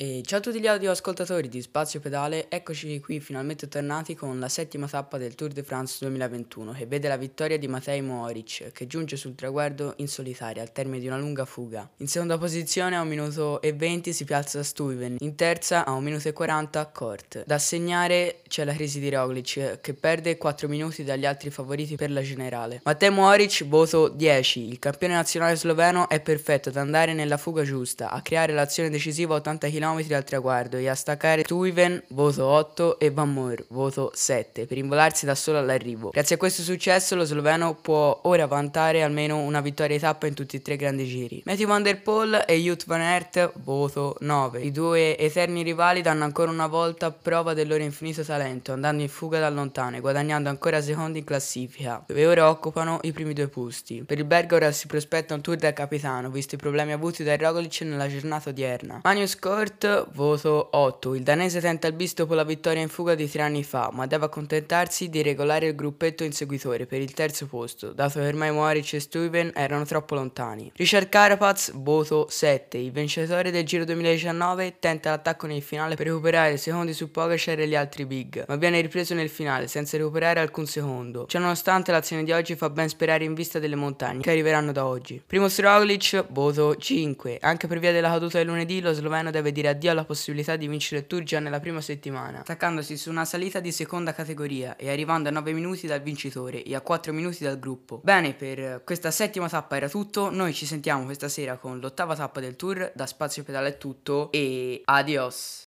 E ciao a tutti gli audioascoltatori di Spazio Pedale, eccoci qui finalmente tornati con la settima tappa del Tour de France 2021 che vede la vittoria di Matej Mohoric che giunge sul traguardo in solitaria al termine di una lunga fuga. In seconda posizione a 1 minuto e 20 si piazza Stuyven, in terza a 1 minuto e 40 Kort. Da segnare c'è la crisi di Roglic che perde 4 minuti dagli altri favoriti per la generale. Matej Mohoric voto 10, il campione nazionale sloveno è perfetto ad andare nella fuga giusta, a creare l'azione decisiva a 80 km km dal traguardo e a staccare Tuiven, voto 8 e Van Moor, voto 7, per involarsi da solo all'arrivo. Grazie a questo successo lo sloveno può ora vantare almeno una vittoria di tappa in tutti e tre grandi giri. Matthew Van Der Poel e Jut Van Aert, voto 9. I due eterni rivali danno ancora una volta prova del loro infinito talento, andando in fuga da lontano e guadagnando ancora secondi in classifica, dove ora occupano i primi due posti. Per il Berg ora si prospetta un tour da capitano, visto i problemi avuti dai Roglic nella giornata odierna. Magnus Kort voto 8. Il danese tenta il bis dopo la vittoria in fuga di tre anni fa, ma deve accontentarsi di regolare il gruppetto inseguitore per il terzo posto, dato che ormai Moaric e Stuyven erano troppo lontani. Richard Carapaz, voto 7. Il vincitore del Giro 2019 tenta l'attacco nel finale per recuperare secondi su Pogacar e gli altri big, ma viene ripreso nel finale senza recuperare alcun secondo. Ciononostante l'azione di oggi fa ben sperare in vista delle montagne che arriveranno da oggi. Primo Roglic, voto 5. Anche per via della caduta del lunedì lo sloveno deve dire addio alla possibilità di vincere il Tour già nella prima settimana, attaccandosi su una salita di seconda categoria e arrivando a 9 minuti dal vincitore e a 4 minuti dal gruppo. Bene, per questa settima tappa era tutto, noi ci sentiamo questa sera con l'ottava tappa del Tour, da Spazio Pedale è tutto e adios!